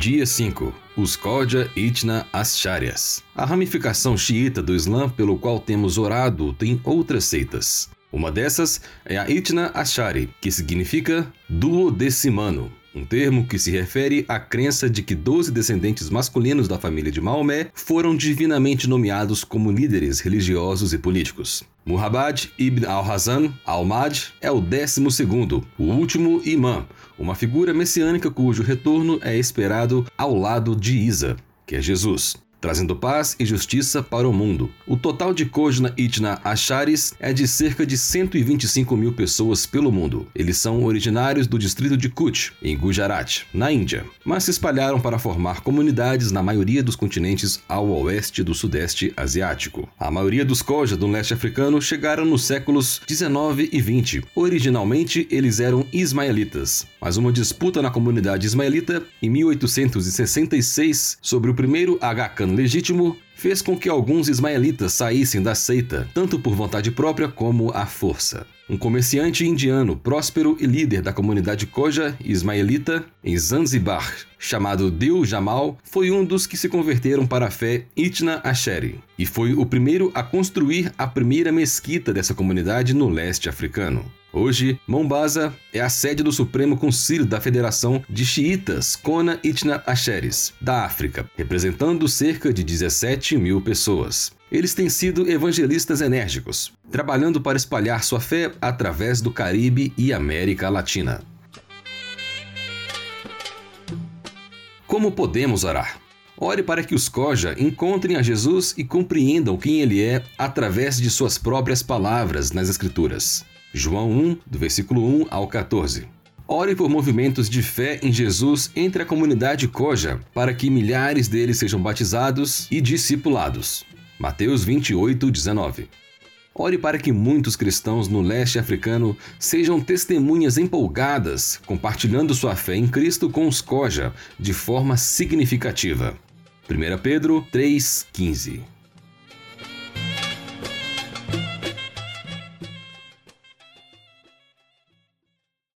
Dia 5. Os Koja Itna Ascharias. A ramificação xiita do Islã pelo qual temos orado tem outras seitas. Uma dessas é a Itna Ashari, que significa duodecimano, um termo que se refere à crença de que 12 descendentes masculinos da família de Maomé foram divinamente nomeados como líderes religiosos e políticos. Muhammad ibn al-Hazan al-Mad é o décimo segundo, o último imã, uma figura messiânica cujo retorno é esperado ao lado de Isa, que é Jesus trazendo paz e justiça para o mundo. O total de Kojna Itna Acharis é de cerca de 125 mil pessoas pelo mundo. Eles são originários do distrito de Kutch, em Gujarat, na Índia, mas se espalharam para formar comunidades na maioria dos continentes ao oeste do sudeste asiático. A maioria dos Koja do leste africano chegaram nos séculos 19 e 20. Originalmente, eles eram ismaelitas, mas uma disputa na comunidade ismaelita em 1866 sobre o primeiro Aga legítimo fez com que alguns ismaelitas saíssem da seita, tanto por vontade própria como à força. Um comerciante indiano próspero e líder da comunidade Koja ismaelita em Zanzibar, chamado Dil Jamal, foi um dos que se converteram para a fé Itna Asheri e foi o primeiro a construir a primeira mesquita dessa comunidade no leste africano. Hoje, Mombasa é a sede do Supremo Concílio da Federação de Xiitas Kona Itna Asheris, da África, representando cerca de 17 mil pessoas. Eles têm sido evangelistas enérgicos, trabalhando para espalhar sua fé através do Caribe e América Latina. Como podemos orar? Ore para que os Koja encontrem a Jesus e compreendam quem ele é através de suas próprias palavras nas Escrituras. João 1, do versículo 1 ao 14. Ore por movimentos de fé em Jesus entre a comunidade Koja, para que milhares deles sejam batizados e discipulados. Mateus 28, 19. Ore para que muitos cristãos no leste africano sejam testemunhas empolgadas, compartilhando sua fé em Cristo com os Koja de forma significativa. 1 Pedro 3,15